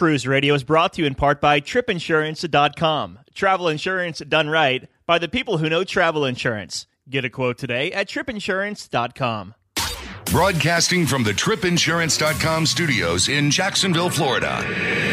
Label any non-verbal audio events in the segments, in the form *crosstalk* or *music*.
Cruise Radio is brought to you in part by tripinsurance.com. Travel insurance done right by the people who know travel insurance. Get a quote today at tripinsurance.com. Broadcasting from the tripinsurance.com studios in Jacksonville, Florida.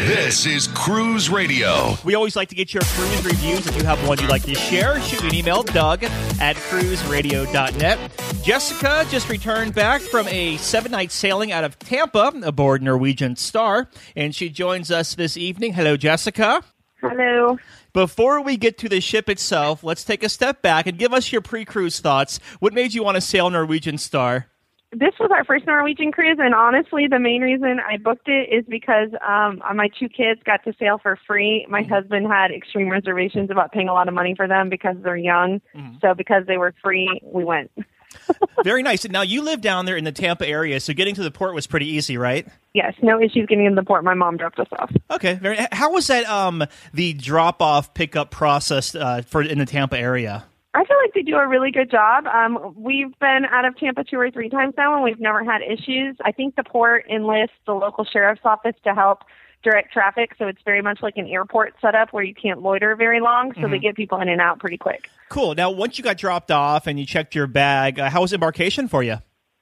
This is Cruise Radio. We always like to get your cruise reviews. If you have one you'd like to share, shoot me an email, Doug at cruiseradio.net. Jessica just returned back from a seven night sailing out of Tampa aboard Norwegian Star, and she joins us this evening. Hello, Jessica. Hello. Before we get to the ship itself, let's take a step back and give us your pre cruise thoughts. What made you want to sail Norwegian Star? This was our first Norwegian cruise, and honestly, the main reason I booked it is because um, my two kids got to sail for free. My Mm-hmm. husband had extreme reservations about paying a lot of money for them because they're young. Mm-hmm. So, because they were free, we went. *laughs* Very nice. Now, you live down there in the Tampa area, so getting to the port was pretty easy, right? Yes, no issues getting in the port. My mom dropped us off. Okay. Very. How was that? Um, the drop off pickup process uh, for in the Tampa area. I feel like they do a really good job. Um, we've been out of Tampa two or three times now, and we've never had issues. I think the port enlists the local sheriff's office to help direct traffic, so it's very much like an airport setup where you can't loiter very long, so they get people in and out pretty quick. Cool. Now, once you got dropped off and you checked your bag, uh, how was embarkation for you?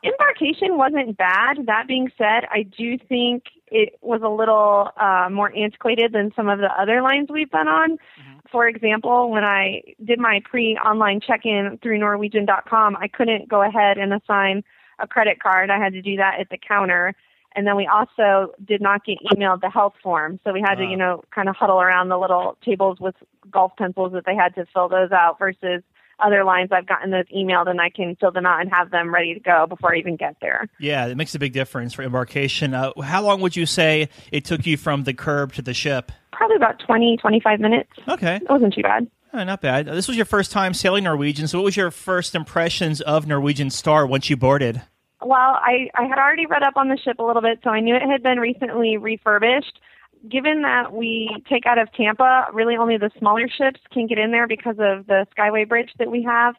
Embarkation wasn't bad. That being said, I do think it was a little uh, more antiquated than some of the other lines we've been on. For example, when I did my pre-online check-in through Norwegian.com, I couldn't go ahead and assign a credit card. I had to do that at the counter. And then we also did not get emailed the health form. So we had to, ah. you know, kind of huddle around the little tables with golf pencils that they had to fill those out versus other lines I've gotten those emailed and I can fill them out and have them ready to go before I even get there. Yeah, it makes a big difference for embarkation. Uh, how long would you say it took you from the curb to the ship? Probably about 20, 25 minutes. Okay. It wasn't too bad. Uh, not bad. This was your first time sailing Norwegian, so what was your first impressions of Norwegian Star once you boarded? Well, I, I had already read up on the ship a little bit, so I knew it had been recently refurbished. Given that we take out of Tampa, really only the smaller ships can get in there because of the Skyway Bridge that we have.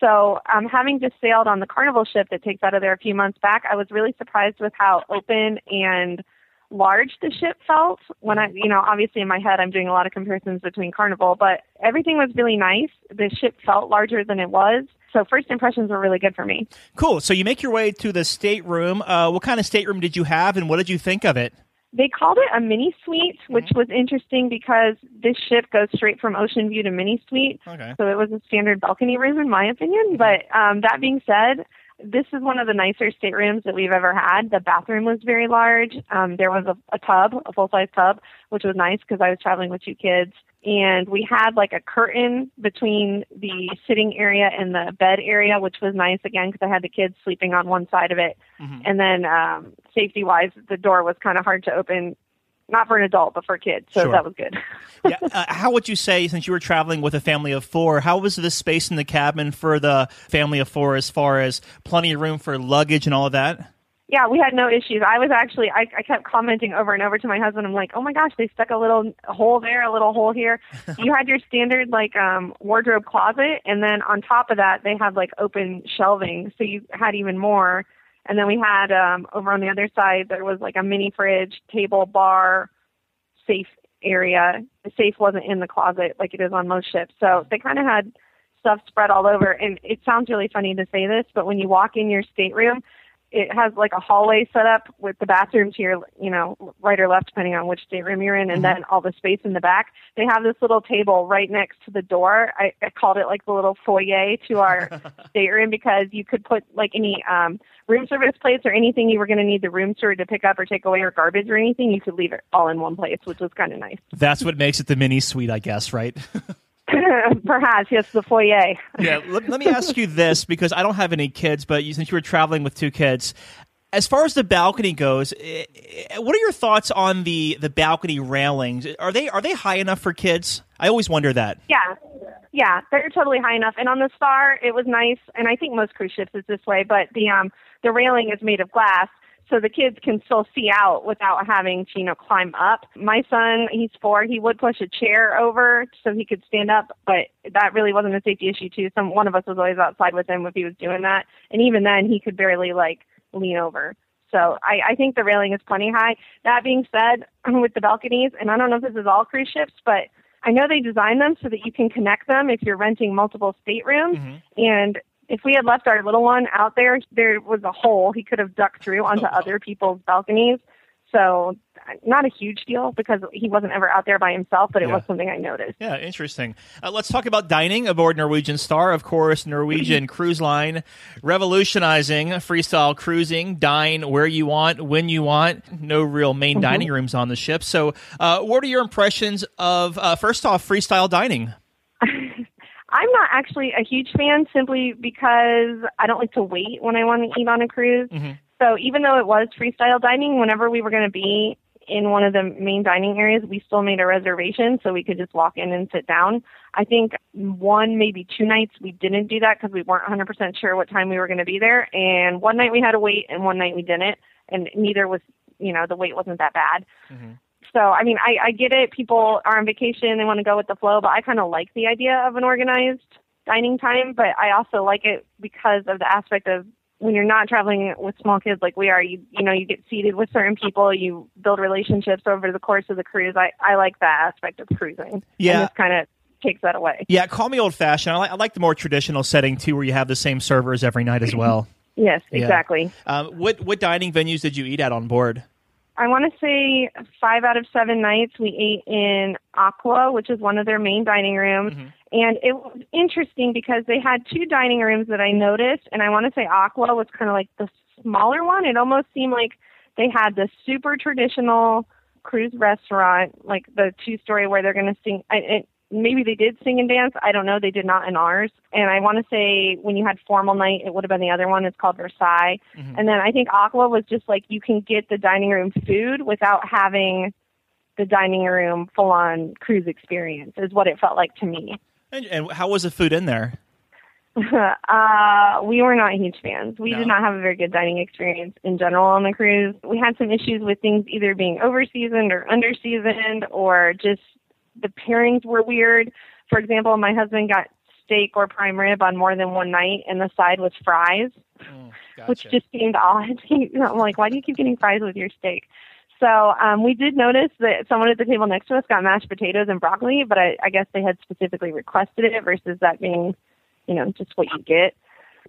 So, um, having just sailed on the Carnival ship that takes out of there a few months back, I was really surprised with how open and large the ship felt. When I, you know, obviously in my head, I'm doing a lot of comparisons between Carnival, but everything was really nice. The ship felt larger than it was. So, first impressions were really good for me. Cool. So you make your way to the stateroom. Uh, what kind of stateroom did you have, and what did you think of it? They called it a mini suite, which was interesting because this ship goes straight from Ocean View to mini suite. Okay. So it was a standard balcony room, in my opinion. But um, that being said, this is one of the nicer staterooms that we've ever had. The bathroom was very large. Um, there was a, a tub, a full size tub, which was nice because I was traveling with two kids. And we had like a curtain between the sitting area and the bed area, which was nice again because I had the kids sleeping on one side of it. And then um, safety wise, the door was kind of hard to open, not for an adult, but for kids. So Sure. that was good. *laughs* yeah. Uh, how would you say, since you were traveling with a family of four, how was the space in the cabin for the family of four as far as plenty of room for luggage and all of that? Yeah, we had no issues. I was actually, I, I kept commenting over and over to my husband. I'm like, oh my gosh, they stuck a little hole there, a little hole here. *laughs* you had your standard like um wardrobe closet, and then on top of that, they had like open shelving, so you had even more. And then we had um over on the other side, there was like a mini fridge, table, bar, safe area. The safe wasn't in the closet like it is on most ships, so they kind of had stuff spread all over. And it sounds really funny to say this, but when you walk in your stateroom, it has like a hallway set up with the bathroom to your, you know, right or left, depending on which stateroom you're in, and then all the space in the back. They have this little table right next to the door. I, I called it like the little foyer to our *laughs* stateroom because you could put like any um, room service plates or anything you were going to need the room steward to pick up or take away or garbage or anything. You could leave it all in one place, which was kind of nice. That's what makes it the mini suite, I guess, right? *laughs* *laughs* Perhaps, yes, the foyer. yeah. Let, let me ask you this because I don't have any kids, but you, since you were traveling with two kids, as far as the balcony goes, eh, eh, what are your thoughts on the the balcony railings? Are they are they high enough for kids? I always wonder that. Yeah. Yeah, they're totally high enough. And on the Star, it was nice, and I think most cruise ships is this way, but the um the railing is made of glass, so the kids can still see out without having to, you know, climb up. My son, he's four, he would push a chair over so he could stand up, but that really wasn't a safety issue too. Some one of us was always outside with him if he was doing that. And even then he could barely like lean over. So I, I think the railing is plenty high. That being said, *clears throat* with the balconies, and I don't know if this is all cruise ships, but I know they design them so that you can connect them if you're renting multiple staterooms. Mm-hmm. And if we had left our little one out there, there was a hole he could have ducked through onto other people's balconies. So not a huge deal because he wasn't ever out there by himself, but it Yeah. was something I noticed. Yeah, interesting. Uh, let's talk about dining aboard Norwegian Star. Of course, Norwegian *clears throat* Cruise Line revolutionizing freestyle cruising. Dine where you want, when you want. No real main dining rooms on the ship. So, uh, what are your impressions of, uh, first off, freestyle dining? Actually a huge fan simply because I don't like to wait when I want to eat on a cruise. Mm-hmm. So even though it was freestyle dining, whenever we were going to be in one of the main dining areas, we still made a reservation so we could just walk in and sit down. I think one, maybe two nights we didn't do that because we weren't 100% sure what time we were going to be there. And one night we had to wait and one night we didn't. And neither was, you know, the wait wasn't that bad. Mm-hmm. So, I mean, I, I get it. People are on vacation, they want to go with the flow, but I kind of like the idea of an organized dining time. But I also like it because of the aspect of when you're not traveling with small kids like we are, you you know, you get seated with certain people, you build relationships over the course of the cruise. I, I like that aspect of cruising. Yeah. And this kind of takes that away. Yeah, call me old fashioned. I like, I like the more traditional setting too, where you have the same servers every night as well. *clears throat* Yes, Yeah. exactly. Um, what what dining venues did you eat at on board? I want to say five out of seven nights we ate in Aqua, which is one of their main dining rooms. Mm-hmm. And it was interesting because they had two dining rooms that I noticed, and I want to say Aqua was kind of like the smaller one. It almost seemed like they had the super traditional cruise restaurant, like the two story where they're going to sing. I, it, maybe they did sing and dance. I don't know. They did not in ours. And I want to say when you had formal night, it would have been the other one. It's called Versailles. And then I think Aqua was just like you can get the dining room food without having the dining room full on cruise experience, is what it felt like to me. And, and how was the food in there? *laughs* uh, we were not huge fans. We No? did not have a very good dining experience in general on the cruise. We had some issues with things either being overseasoned or underseasoned, or just the pairings were weird. For example, my husband got steak or prime rib on more than one night, and the side was fries, which just seemed odd. *laughs* I'm like, why do you keep getting fries with your steak? So um, we did notice that someone at the table next to us got mashed potatoes and broccoli, but I, I guess they had specifically requested it versus that being, you know, just what you get.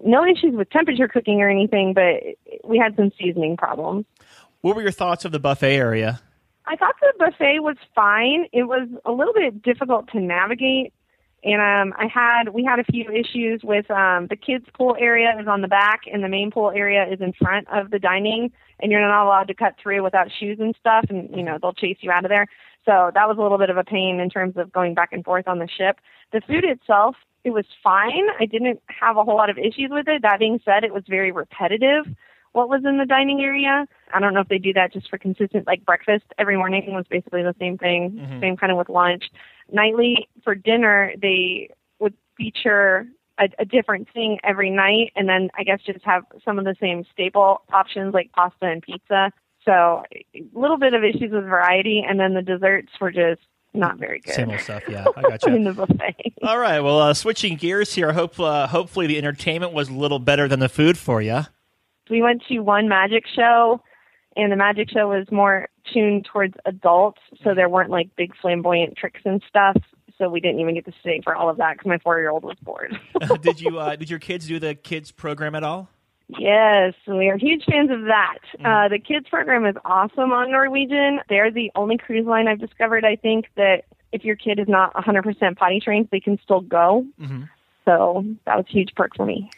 No issues with temperature cooking or anything, but we had some seasoning problems. What were your thoughts of the buffet area? I thought the buffet was fine. It was a little bit difficult to navigate. And um, I had we had a few issues with um, the kids pool area is on the back and the main pool area is in front of the dining and you're not allowed to cut through without shoes and stuff and you know they'll chase you out of there. So that was a little bit of a pain in terms of going back and forth on the ship. The food itself it was fine. I didn't have a whole lot of issues with it. That being said, it was very repetitive what was in the dining area. I don't know if they do that just for consistent, like breakfast every morning was basically the same thing, same kind of with lunch. Nightly for dinner, they would feature a, a different thing every night, and then I guess just have some of the same staple options like pasta and pizza. So a little bit of issues with variety, and then the desserts were just not very good Same old stuff. Yeah, I *laughs* got in you. the buffet. All right. Well, uh, switching gears here. Hope uh, hopefully the entertainment was a little better than the food for you. We went to one magic show and the magic show was more tuned towards adults so there weren't like big flamboyant tricks and stuff so we didn't even get to stay for all of that because my four year old was bored. *laughs* *laughs* Did you? Uh, did your kids do the kids program at all? yes we are huge fans of that. Uh, the kids program is awesome on norwegian. They're the only cruise line i've discovered i think that if your kid is not 100% potty trained they can still go. So that was a huge perk for me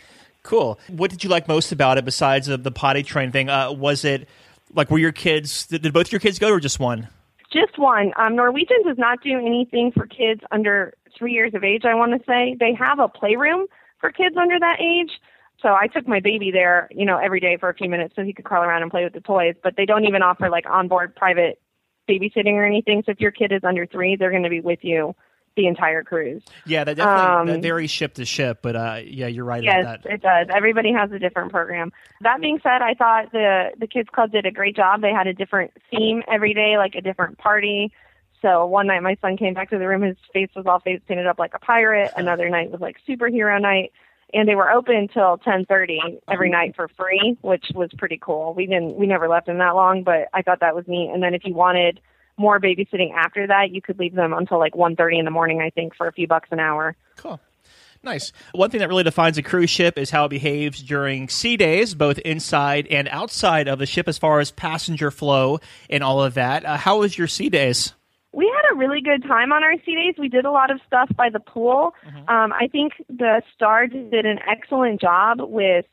Cool. What did you like most about it besides the, the potty train thing? Uh, was it like were your kids? Did, did both your kids go or just one? Just one. Um, Norwegian does not do anything for kids under three years of age, I want to say. They have a playroom for kids under that age. So I took my baby there, you know, every day for a few minutes so he could crawl around and play with the toys. But they don't even offer like onboard private babysitting or anything. So if your kid is under three, they're going to be with you the entire cruise. Yeah, that definitely that Um, varies ship to ship, but uh, yeah, you're right Yes, about that. it does. Everybody has a different program. That being said, I thought the the kids club did a great job. They had a different theme every day, like a different party. So one night my son came back to the room, his face was all face painted up like a pirate. *laughs* Another night was like superhero night. and they were open till 10:30 every night for free, which was pretty cool. We didn't we never left them that long, but I thought that was neat. And then if you wanted more babysitting after that, you could leave them until like 1:30 in the morning, I think, for a few bucks an hour. Cool. Nice. One thing that really defines a cruise ship is how it behaves during sea days, both inside and outside of the ship, as far as passenger flow and all of that. Uh, how was your sea days? We had a really good time on our sea days. We did a lot of stuff by the pool. Mm-hmm. Um, I think the Star did an excellent job with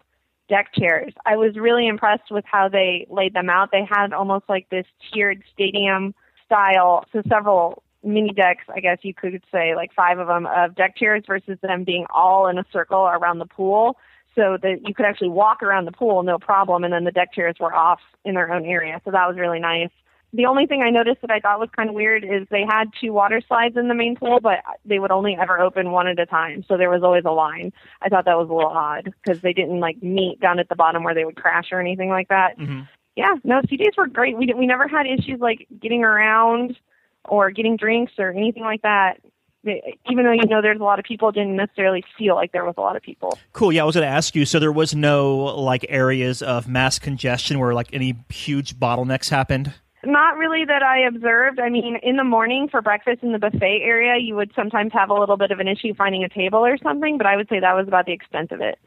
deck chairs. I was really impressed with how they laid them out. They had almost like this tiered stadium style, so several mini decks, I guess you could say, like five of them of deck chairs versus them being all in a circle around the pool so that you could actually walk around the pool no problem and then the deck chairs were off in their own area. So that was really nice. The only thing I noticed that I thought was kind of weird is they had two water slides in the main pool, but they would only ever open one at a time. So there was always a line. I thought that was a little odd because they didn't like meet down at the bottom where they would crash or anything like that. Mm-hmm. Yeah, no, sea days were great. We we never had issues like getting around or getting drinks or anything like that even though you know there's a lot of people, didn't necessarily feel like there was a lot of people. Cool. Yeah, I was going to ask you. So there was no like areas of mass congestion where like any huge bottlenecks happened. Not really that I observed. I mean, in the morning for breakfast in the buffet area, you would sometimes have a little bit of an issue finding a table or something, but I would say that was about the extent of it.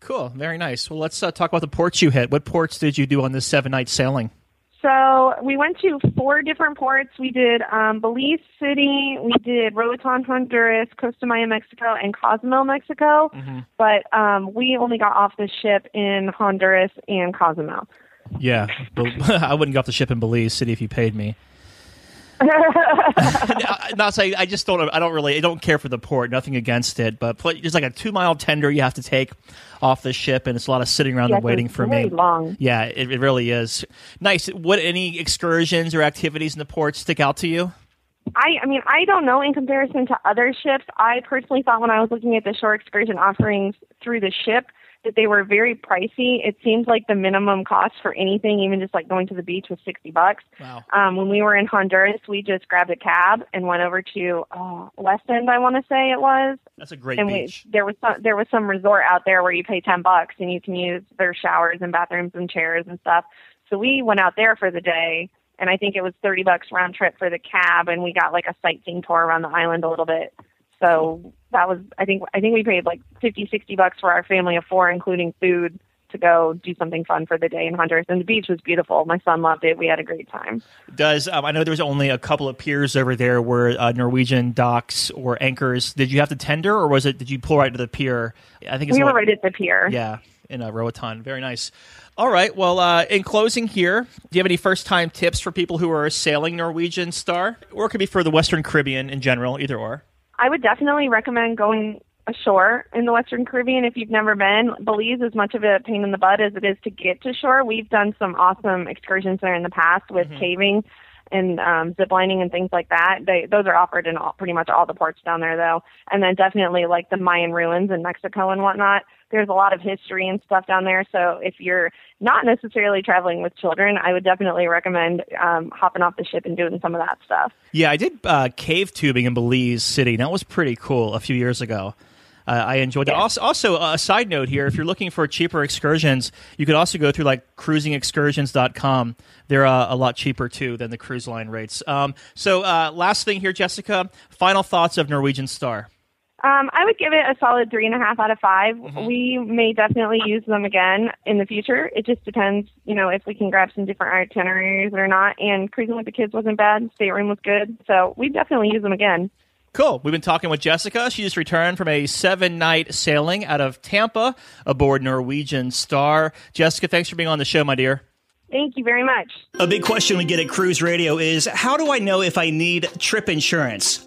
Cool. Very nice. Well, let's uh, talk about the ports you hit. What ports did you do on this seven night sailing? So we went to four different ports. We did um, Belize City, we did Roatan, Honduras, Costa Maya, Mexico, and Cozumel, Mexico. Mm-hmm. But um, we only got off the ship in Honduras and Cozumel. Yeah, *laughs* I wouldn't go off the ship in Belize City if you paid me. Not saying I just don't. I don't really. I don't care for the port. Nothing against it, but there's like a two mile tender you have to take off the ship, and it's a lot of sitting around yes, and waiting for me. Long. Yeah, it, it really is. Nice. What any excursions or activities in the port stick out to you? I, I mean, I don't know in comparison to other ships. I personally thought when I was looking at the shore excursion offerings through the ship that they were very pricey. It seems like the minimum cost for anything, even just like going to the beach, was sixty bucks. Wow. Um, when we were in Honduras, we just grabbed a cab and went over to uh, West End. I want to say it was. That's a great and beach. We, there was some, there was some resort out there where you pay ten bucks and you can use their showers and bathrooms and chairs and stuff. So we went out there for the day and I think it was 30 bucks round trip for the cab and we got like a sightseeing tour around the island a little bit. So that was I think I think we paid like fifty, sixty bucks for our family of four, including food, to go do something fun for the day in Honduras. And the beach was beautiful. My son loved it. We had a great time. Does um, I know there was only a couple of piers over there where uh, Norwegian docks or anchors. Did you have to tender, or was it? Did you pull right to the pier? I think it's we were right at the pier. Yeah, in a Roatan. Very nice. All right. Well, uh, in closing here, do you have any first time tips for people who are sailing Norwegian Star? Or it could be for the Western Caribbean in general, either or. I would definitely recommend going ashore in the Western Caribbean if you've never been. Belize is much of a pain in the butt as it is to get to shore. We've done some awesome excursions there in the past with mm-hmm. caving and um, zip lining and things like that. They those are offered in all, pretty much all the ports down there though. And then definitely like the Mayan ruins in Mexico and whatnot. There's a lot of history and stuff down there. So if you're not necessarily traveling with children, I would definitely recommend um, hopping off the ship and doing some of that stuff. Yeah, I did uh, cave tubing in Belize City. That was pretty cool a few years ago. Uh, I enjoyed it. Yeah. Also, also, uh, a side note here: if you're looking for cheaper excursions, you could also go through like cruisingexcursions.com. They're uh, a lot cheaper too than the cruise line rates. Um, so, uh, last thing here, Jessica. Final thoughts of Norwegian Star. Um, I would give it a solid three and a half out of 5 mm-hmm. We may definitely use them again in the future. It just depends, you know, if we can grab some different itineraries or not. And cruising with the kids wasn't bad. Stateroom was good, so we definitely use them again. Cool. We've been talking with Jessica. She just returned from a seven night sailing out of Tampa aboard Norwegian Star. Jessica, thanks for being on the show, my dear. Thank you very much. A big question we get at Cruise Radio is how do I know if I need trip insurance?